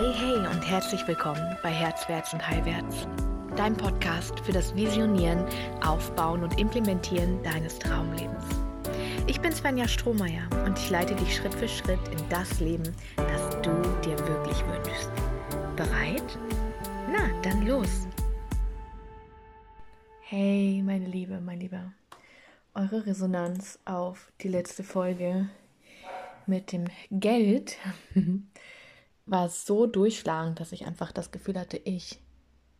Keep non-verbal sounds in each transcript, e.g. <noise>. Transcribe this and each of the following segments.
Hey, hey und herzlich willkommen bei Herzwärts und Heilwärts, dein Podcast für das Visionieren, Aufbauen und Implementieren deines Traumlebens. Ich bin Svenja Strohmeier und ich leite dich Schritt für Schritt in das Leben, das du dir wirklich wünschst. Bereit? Na, dann los! Hey, meine Liebe, mein Lieber. Eure Resonanz auf die letzte Folge mit dem Geld <laughs> war so durchschlagend, dass ich einfach das Gefühl hatte, ich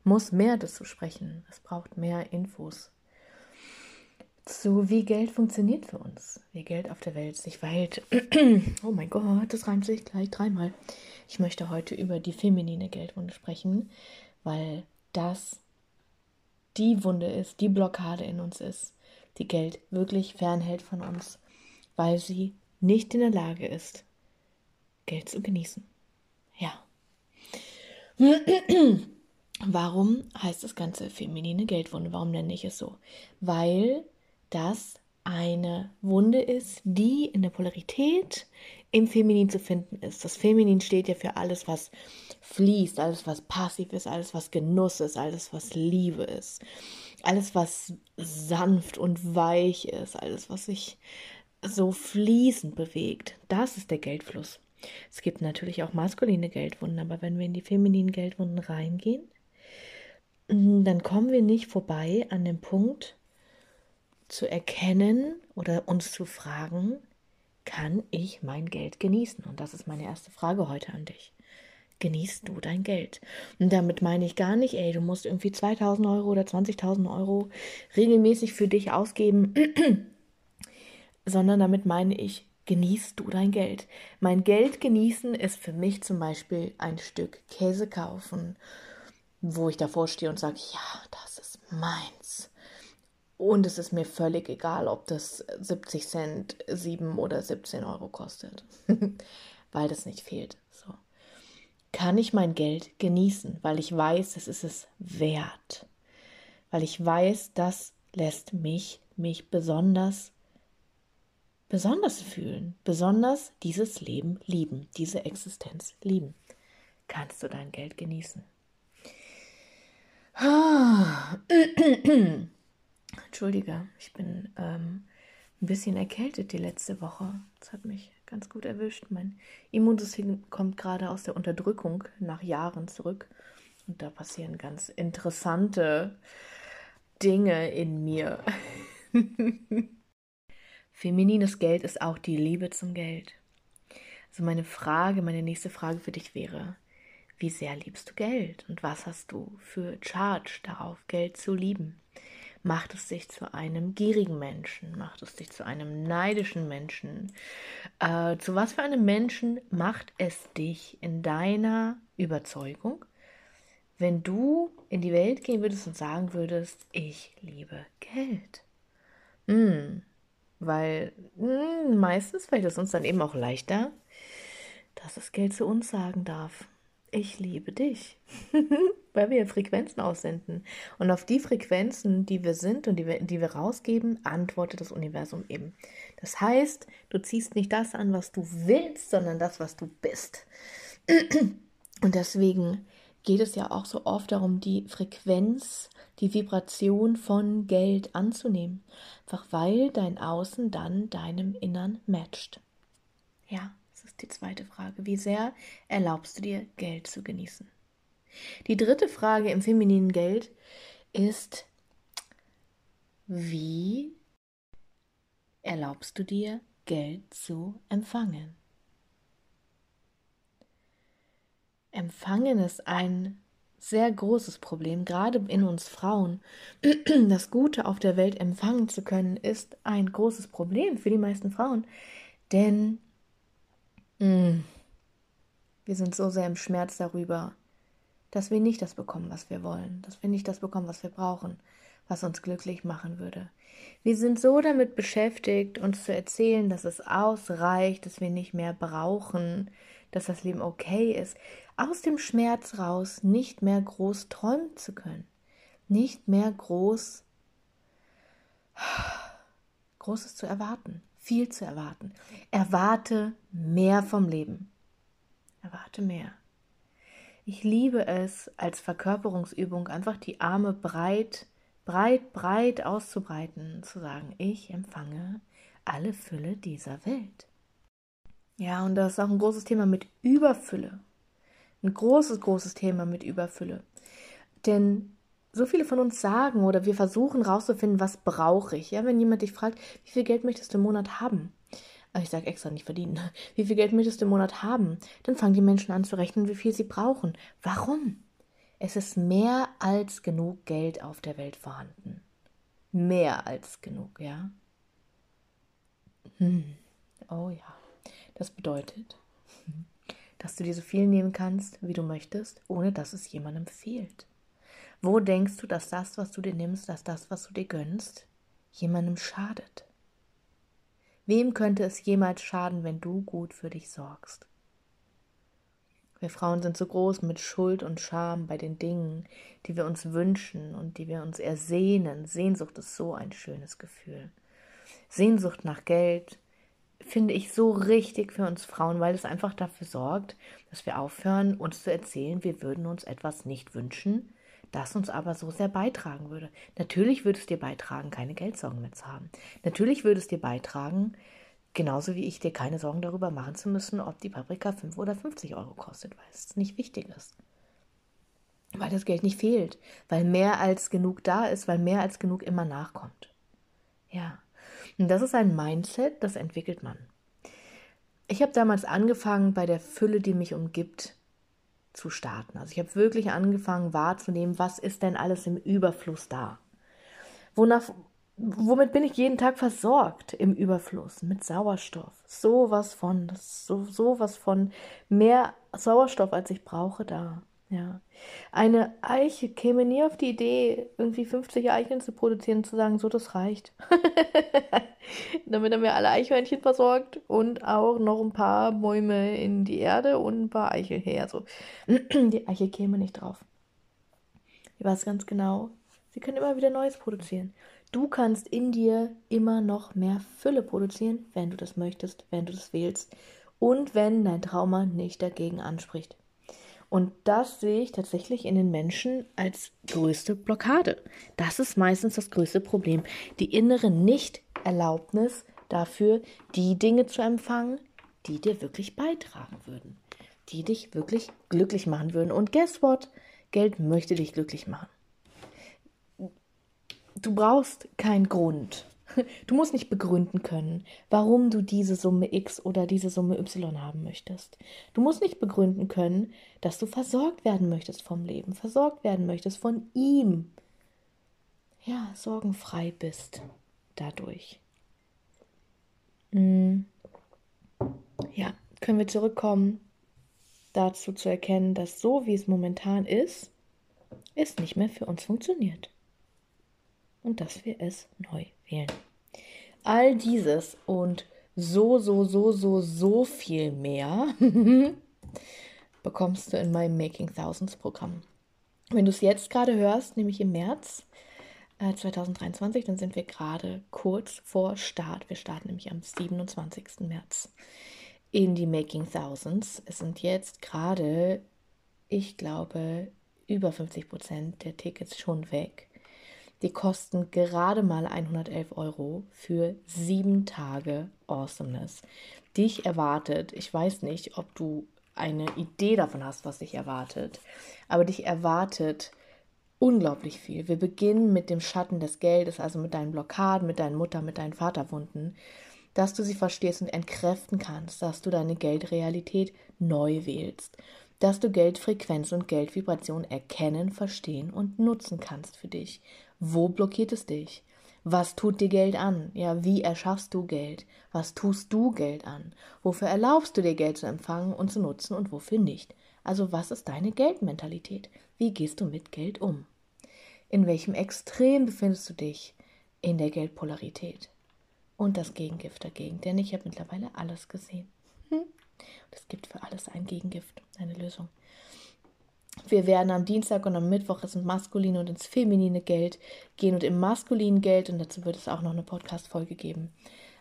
muss mehr dazu sprechen. Es braucht mehr Infos zu, wie Geld funktioniert für uns, wie Geld auf der Welt sich verhält. <clears throat> oh mein Gott, das reimt sich gleich dreimal. Ich möchte heute über die feminine Geldwunde sprechen, weil das die Wunde ist, die Blockade in uns ist, die Geld wirklich fernhält von uns, weil sie nicht in der Lage ist, Geld zu genießen. Ja. <clears throat> Warum heißt das Ganze feminine Geldwunde? Warum nenne ich es so? Weil das eine Wunde ist, die in der Polarität im Feminin zu finden ist. Das Feminin steht ja für alles, was fließt, alles, was passiv ist, alles, was Genuss ist, alles, was Liebe ist, alles, was sanft und weich ist, alles, was sich so fließend bewegt. Das ist der Geldfluss. Es gibt natürlich auch maskuline Geldwunden, aber wenn wir in die femininen Geldwunden reingehen, mm, dann kommen wir nicht vorbei an dem Punkt zu erkennen oder uns zu fragen, kann ich mein Geld genießen? Und das ist meine erste Frage heute an dich. Genießt du dein Geld? Und damit meine ich gar nicht, ey, du musst irgendwie 2000 Euro oder 20.000 Euro regelmäßig für dich ausgeben, <clears throat> sondern damit meine ich, genießt du dein Geld. Mein Geld genießen ist für mich zum Beispiel ein Stück Käse kaufen, wo ich davor stehe und sage, ja, das ist meins. Und es ist mir völlig egal, ob das 70 Cent, 7 oder 17 Euro kostet, <laughs> weil das nicht fehlt. So. Kann ich mein Geld genießen, weil ich weiß, es ist es wert. Weil ich weiß, das lässt mich, mich besonders besonders fühlen, besonders dieses Leben lieben, diese Existenz lieben. Kannst du dein Geld genießen? <clears throat> Entschuldige, ich bin ähm, ein bisschen erkältet die letzte Woche. Das hat mich ganz gut erwischt. Mein Immunsystem kommt gerade aus der Unterdrückung nach Jahren zurück. Und da passieren ganz interessante Dinge in mir. <laughs> Feminines Geld ist auch die Liebe zum Geld. Also meine Frage, meine nächste Frage für dich wäre, wie sehr liebst du Geld und was hast du für Charge darauf, Geld zu lieben? Macht es dich zu einem gierigen Menschen? Macht es dich zu einem neidischen Menschen? Äh, zu was für einem Menschen macht es dich in deiner Überzeugung, wenn du in die Welt gehen würdest und sagen würdest, ich liebe Geld? Hm, weil mh, hm, meistens fällt es uns dann eben auch leichter, dass das Geld zu uns sagen darf. Ich liebe dich, <laughs> weil wir Frequenzen aussenden. Und auf die Frequenzen, die wir sind und die wir, die wir rausgeben, antwortet das Universum eben. Das heißt, du ziehst nicht das an, was du willst, sondern das, was du bist. <clears throat> Und deswegen geht es ja auch so oft darum, die Frequenz, die Vibration von Geld anzunehmen. Einfach weil dein Außen dann deinem Innern matcht. Ja, das ist die zweite Frage. Wie sehr erlaubst du dir, Geld zu genießen? Die dritte Frage im femininen Geld ist, wie erlaubst du dir, Geld zu empfangen? Empfangen ist ein sehr großes Problem, gerade in uns Frauen. <clears throat> Das Gute auf der Welt empfangen zu können, ist ein großes Problem für die meisten Frauen. Denn mh, mm, wir sind so sehr im Schmerz darüber, dass wir nicht das bekommen, was wir wollen, dass wir nicht das bekommen, was wir brauchen, was uns glücklich machen würde. Wir sind so damit beschäftigt, uns zu erzählen, dass es ausreicht, dass wir nicht mehr brauchen, dass das Leben okay ist, aus dem Schmerz raus nicht mehr groß träumen zu können, nicht mehr groß Großes zu erwarten, viel zu erwarten. Erwarte mehr vom Leben. Erwarte mehr. Ich liebe es als Verkörperungsübung, einfach die Arme breit, breit, breit auszubreiten, zu sagen, ich empfange alle Fülle dieser Welt. Ja, und das ist auch ein großes Thema mit Überfülle. Ein großes, großes Thema mit Überfülle. Denn so viele von uns sagen oder wir versuchen rauszufinden, was brauche ich. Ja, wenn jemand dich fragt, wie viel Geld möchtest du im Monat haben? ich sage extra nicht verdienen. <laughs> Wie viel Geld möchtest du im Monat haben? Dann fangen die Menschen an zu rechnen, wie viel sie brauchen. Warum? Es ist mehr als genug Geld auf der Welt vorhanden. Mehr als genug, ja. Hm. Oh ja. Das bedeutet, dass du dir so viel nehmen kannst, wie du möchtest, ohne dass es jemandem fehlt. Wo denkst du, dass das, was du dir nimmst, dass das, was du dir gönnst, jemandem schadet? Wem könnte es jemals schaden, wenn du gut für dich sorgst? Wir Frauen sind so groß mit Schuld und Scham bei den Dingen, die wir uns wünschen und die wir uns ersehnen. Sehnsucht ist so ein schönes Gefühl. Sehnsucht nach Geld finde ich so richtig für uns Frauen, weil es einfach dafür sorgt, dass wir aufhören, uns zu erzählen, wir würden uns etwas nicht wünschen, das uns aber so sehr beitragen würde. Natürlich würde es dir beitragen, keine Geldsorgen mehr zu haben. Natürlich würde es dir beitragen, genauso wie ich dir keine Sorgen darüber machen zu müssen, ob die Paprika 5 oder 50 Euro kostet, weil es nicht wichtig ist. Weil das Geld nicht fehlt, weil mehr als genug da ist, weil mehr als genug immer nachkommt. Ja, und das ist ein Mindset, das entwickelt man. Ich habe damals angefangen, bei der Fülle, die mich umgibt, zu starten. Also ich habe wirklich angefangen wahrzunehmen, was ist denn alles im Überfluss da? Wonach, womit bin ich jeden Tag versorgt im Überfluss? Mit Sauerstoff. Sowas von, so, sowas von mehr Sauerstoff, als ich brauche da. Ja. Eine Eiche käme nie auf die Idee, irgendwie 50 Eicheln zu produzieren und zu sagen, so, das reicht. <laughs> Damit haben wir alle Eichhörnchen versorgt und auch noch ein paar Bäume in die Erde und ein paar Eichel her. So. <clears throat> die Eiche käme nicht drauf. Ich weiß ganz genau, sie können immer wieder Neues produzieren. Du kannst in dir immer noch mehr Fülle produzieren, wenn du das möchtest, wenn du das wählst und wenn dein Trauma nicht dagegen anspricht. Und das sehe ich tatsächlich in den Menschen als größte Blockade. Das ist meistens das größte Problem. Die innere Nicht-Erlaubnis dafür, die Dinge zu empfangen, die dir wirklich beitragen würden, die dich wirklich glücklich machen würden. Und guess what? Geld möchte dich glücklich machen. Du brauchst keinen Grund, <laughs> Du musst nicht begründen können, warum du diese Summe X oder diese Summe Y haben möchtest. Du musst nicht begründen können, dass du versorgt werden möchtest vom Leben, versorgt werden möchtest von ihm. Ja, sorgenfrei bist dadurch. Hm. Ja, können wir zurückkommen dazu zu erkennen, dass so wie es momentan ist, es nicht mehr für uns funktioniert. Und dass wir es neu wählen. All dieses und so, so, so, so, so viel mehr <laughs> bekommst du in meinem Making Thousands Programm. Wenn du es jetzt gerade hörst, nämlich im März äh, 2023, dann sind wir gerade kurz vor Start. Wir starten nämlich am 27. März in die Making Thousands. Es sind jetzt gerade, ich glaube, über 50 Prozent der Tickets schon weg. Die kosten gerade mal 111 Euro für sieben Tage Awesomeness. Dich erwartet, ich weiß nicht, ob du eine Idee davon hast, was dich erwartet, aber dich erwartet unglaublich viel. Wir beginnen mit dem Schatten des Geldes, also mit deinen Blockaden, mit deinen Mutter, mit deinen Vaterwunden, dass du sie verstehst und entkräften kannst, dass du deine Geldrealität neu wählst, dass du Geldfrequenz und Geldvibration erkennen, verstehen und nutzen kannst für dich wo blockiert es dich? Was tut dir Geld an? Ja, wie erschaffst du Geld? Was tust du Geld an? Wofür erlaubst du dir Geld zu empfangen und zu nutzen und wofür nicht? Also was ist deine Geldmentalität? Wie gehst du mit Geld um? In welchem Extrem befindest du dich in der Geldpolarität? Und das Gegengift dagegen, denn ich habe mittlerweile alles gesehen. Hm? Es gibt für alles ein Gegengift, eine Lösung. Wir werden am Dienstag und am Mittwoch ins maskuline und ins feminine Geld gehen und im maskulinen Geld, und dazu wird es auch noch eine Podcast-Folge geben,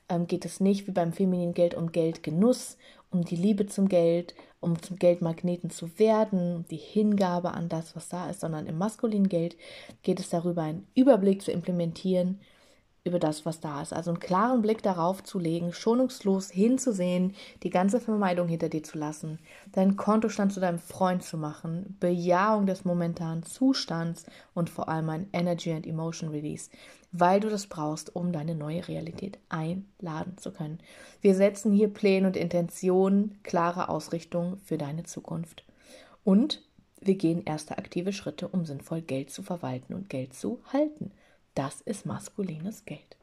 ähm, geht es nicht wie beim femininen Geld um Geldgenuss, um die Liebe zum Geld, um zum Geldmagneten zu werden, die Hingabe an das, was da ist, sondern im maskulinen Geld geht es darüber, einen Überblick zu implementieren über das, was da ist. Also einen klaren Blick darauf zu legen, schonungslos hinzusehen, die ganze Vermeidung hinter dir zu lassen, deinen Kontostand zu deinem Freund zu machen, Bejahung des momentanen Zustands und vor allem ein Energy and Emotion Release, weil du das brauchst, um deine neue Realität einladen zu können. Wir setzen hier Pläne und Intentionen, klare Ausrichtung für deine Zukunft. Und wir gehen erste aktive Schritte, um sinnvoll Geld zu verwalten und Geld zu halten. Das ist maskulines Geld.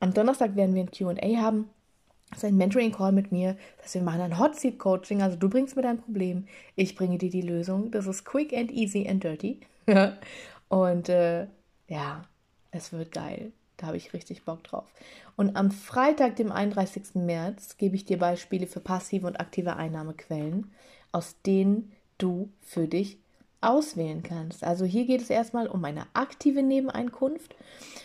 Am Donnerstag werden wir ein QA haben. Das ist ein Mentoring-Call mit mir. Das heißt, wir machen ein Hot Seat Coaching. Also du bringst mir dein Problem, ich bringe dir die Lösung. Das ist quick and easy and dirty. <laughs> und äh, ja, es wird geil. Da habe ich richtig Bock drauf. Und am Freitag, dem 31. März, gebe ich dir Beispiele für passive und aktive Einnahmequellen, aus denen du für dich auswählen kannst. Also hier geht es erstmal um eine aktive Nebeneinkunft,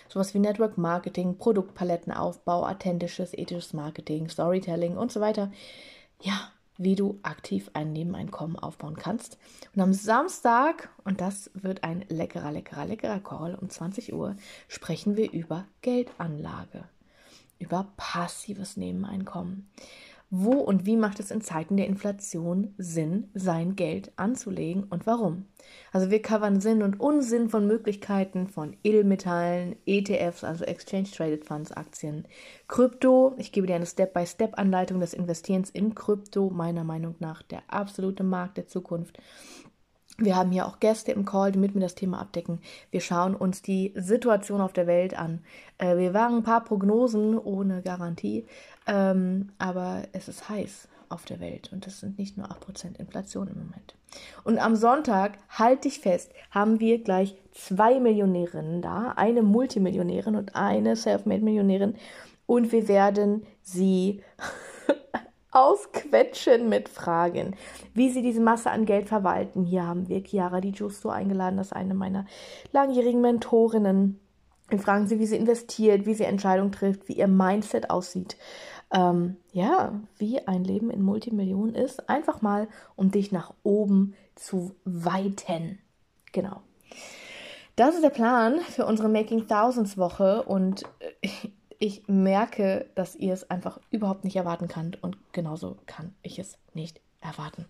sowas wie Network Marketing, Produktpalettenaufbau, authentisches, ethisches Marketing, Storytelling und so weiter. Ja, wie du aktiv ein Nebeneinkommen aufbauen kannst. Und am Samstag, und das wird ein leckerer, leckerer, leckerer Call um 20 Uhr, sprechen wir über Geldanlage, über passives Nebeneinkommen. Wo und wie macht es in Zeiten der Inflation Sinn, sein Geld anzulegen und warum? Also wir covern Sinn und Unsinn von Möglichkeiten von Edelmetallen, ETFs, also Exchange Traded Funds, Aktien, Krypto. Ich gebe dir eine Step-by-Step-Anleitung des Investierens in Krypto, meiner Meinung nach der absolute Markt der Zukunft. Wir haben hier auch Gäste im Call, die mit mir das Thema abdecken. Wir schauen uns die Situation auf der Welt an. Äh, wir wagen ein paar Prognosen ohne Garantie, ähm, aber es ist heiß auf der Welt und es sind nicht nur 8% Inflation im Moment. Und am Sonntag, halt dich fest, haben wir gleich zwei Millionärinnen da, eine Multimillionärin und eine Selfmade-Millionärin und wir werden sie <laughs> ausquetschen mit Fragen, wie sie diese Masse an Geld verwalten. Hier haben wir Chiara Di Giusto eingeladen, das ist eine meiner langjährigen Mentorinnen. Wir fragen sie, wie sie investiert, wie sie Entscheidungen trifft, wie ihr Mindset aussieht. Ähm, ja, wie ein Leben in Multimillionen ist. Einfach mal, um dich nach oben zu weiten. Genau. Das ist der Plan für unsere Making Thousands Woche und ich, ich merke, dass ihr es einfach überhaupt nicht erwarten könnt und genauso kann ich es nicht erwarten.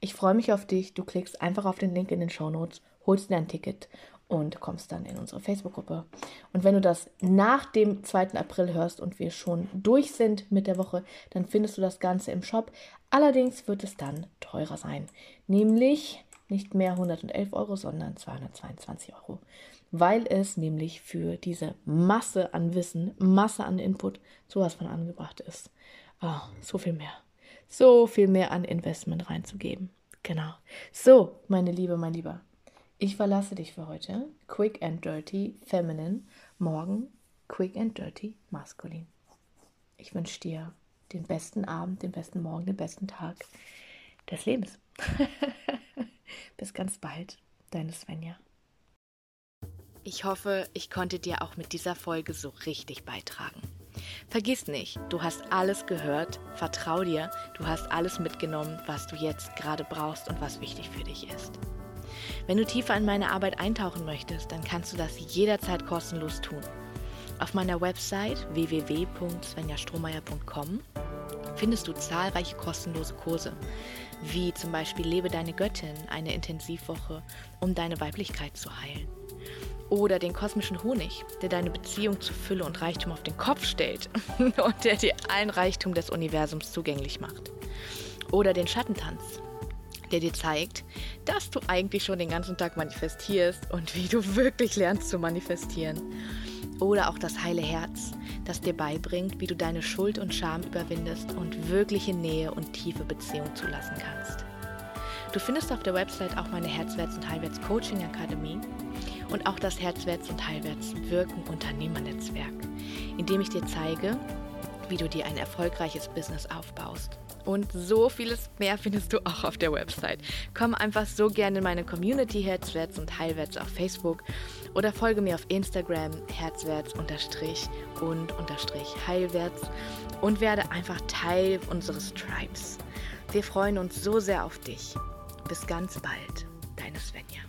Ich freue mich auf dich. Du klickst einfach auf den Link in den Show Notes, holst dir ein Ticket und kommst dann in unsere Facebook-Gruppe. Und wenn du das nach dem 2. April hörst und wir schon durch sind mit der Woche, dann findest du das Ganze im Shop. Allerdings wird es dann teurer sein. Nämlich nicht mehr 111 Euro, sondern 222 Euro weil es nämlich für diese Masse an Wissen, Masse an Input sowas von angebracht ist. Oh, so viel mehr. So viel mehr an Investment reinzugeben. Genau. So, meine Liebe, mein Lieber. Ich verlasse dich für heute. Quick and dirty, feminine. Morgen quick and dirty, maskulin. Ich wünsche dir den besten Abend, den besten Morgen, den besten Tag des Lebens. <laughs> Bis ganz bald, deine Svenja. Ich hoffe, ich konnte dir auch mit dieser Folge so richtig beitragen. Vergiss nicht, du hast alles gehört, vertrau dir, du hast alles mitgenommen, was du jetzt gerade brauchst und was wichtig für dich ist. Wenn du tiefer in meine Arbeit eintauchen möchtest, dann kannst du das jederzeit kostenlos tun. Auf meiner Website www.svenjastrohmeier.com findest du zahlreiche kostenlose Kurse, wie zum Beispiel Lebe deine Göttin, eine Intensivwoche, um deine Weiblichkeit zu heilen oder den kosmischen Honig, der deine Beziehung zu Fülle und Reichtum auf den Kopf stellt <laughs> und der dir allen Reichtum des Universums zugänglich macht. Oder den Schattentanz, der dir zeigt, dass du eigentlich schon den ganzen Tag manifestierst und wie du wirklich lernst zu manifestieren. Oder auch das heile Herz, das dir beibringt, wie du deine Schuld und Scham überwindest und wirkliche Nähe und tiefe Beziehung zulassen kannst. Du findest auf der Website auch meine Herzwärts- und Heilwärts Coaching Akademie und auch das Herzwärts- und Heilwärts Wirken Unternehmernetzwerk, in dem ich dir zeige, wie du dir ein erfolgreiches Business aufbaust. Und so vieles mehr findest du auch auf der Website. Komm einfach so gerne in meine Community Herzwärts und Heilwärts auf Facebook oder folge mir auf Instagram herzwärts unterstrich und unterstrich heilwärts und werde einfach Teil unseres Tribes. Wir freuen uns so sehr auf dich. Bis ganz bald, deine Svenja.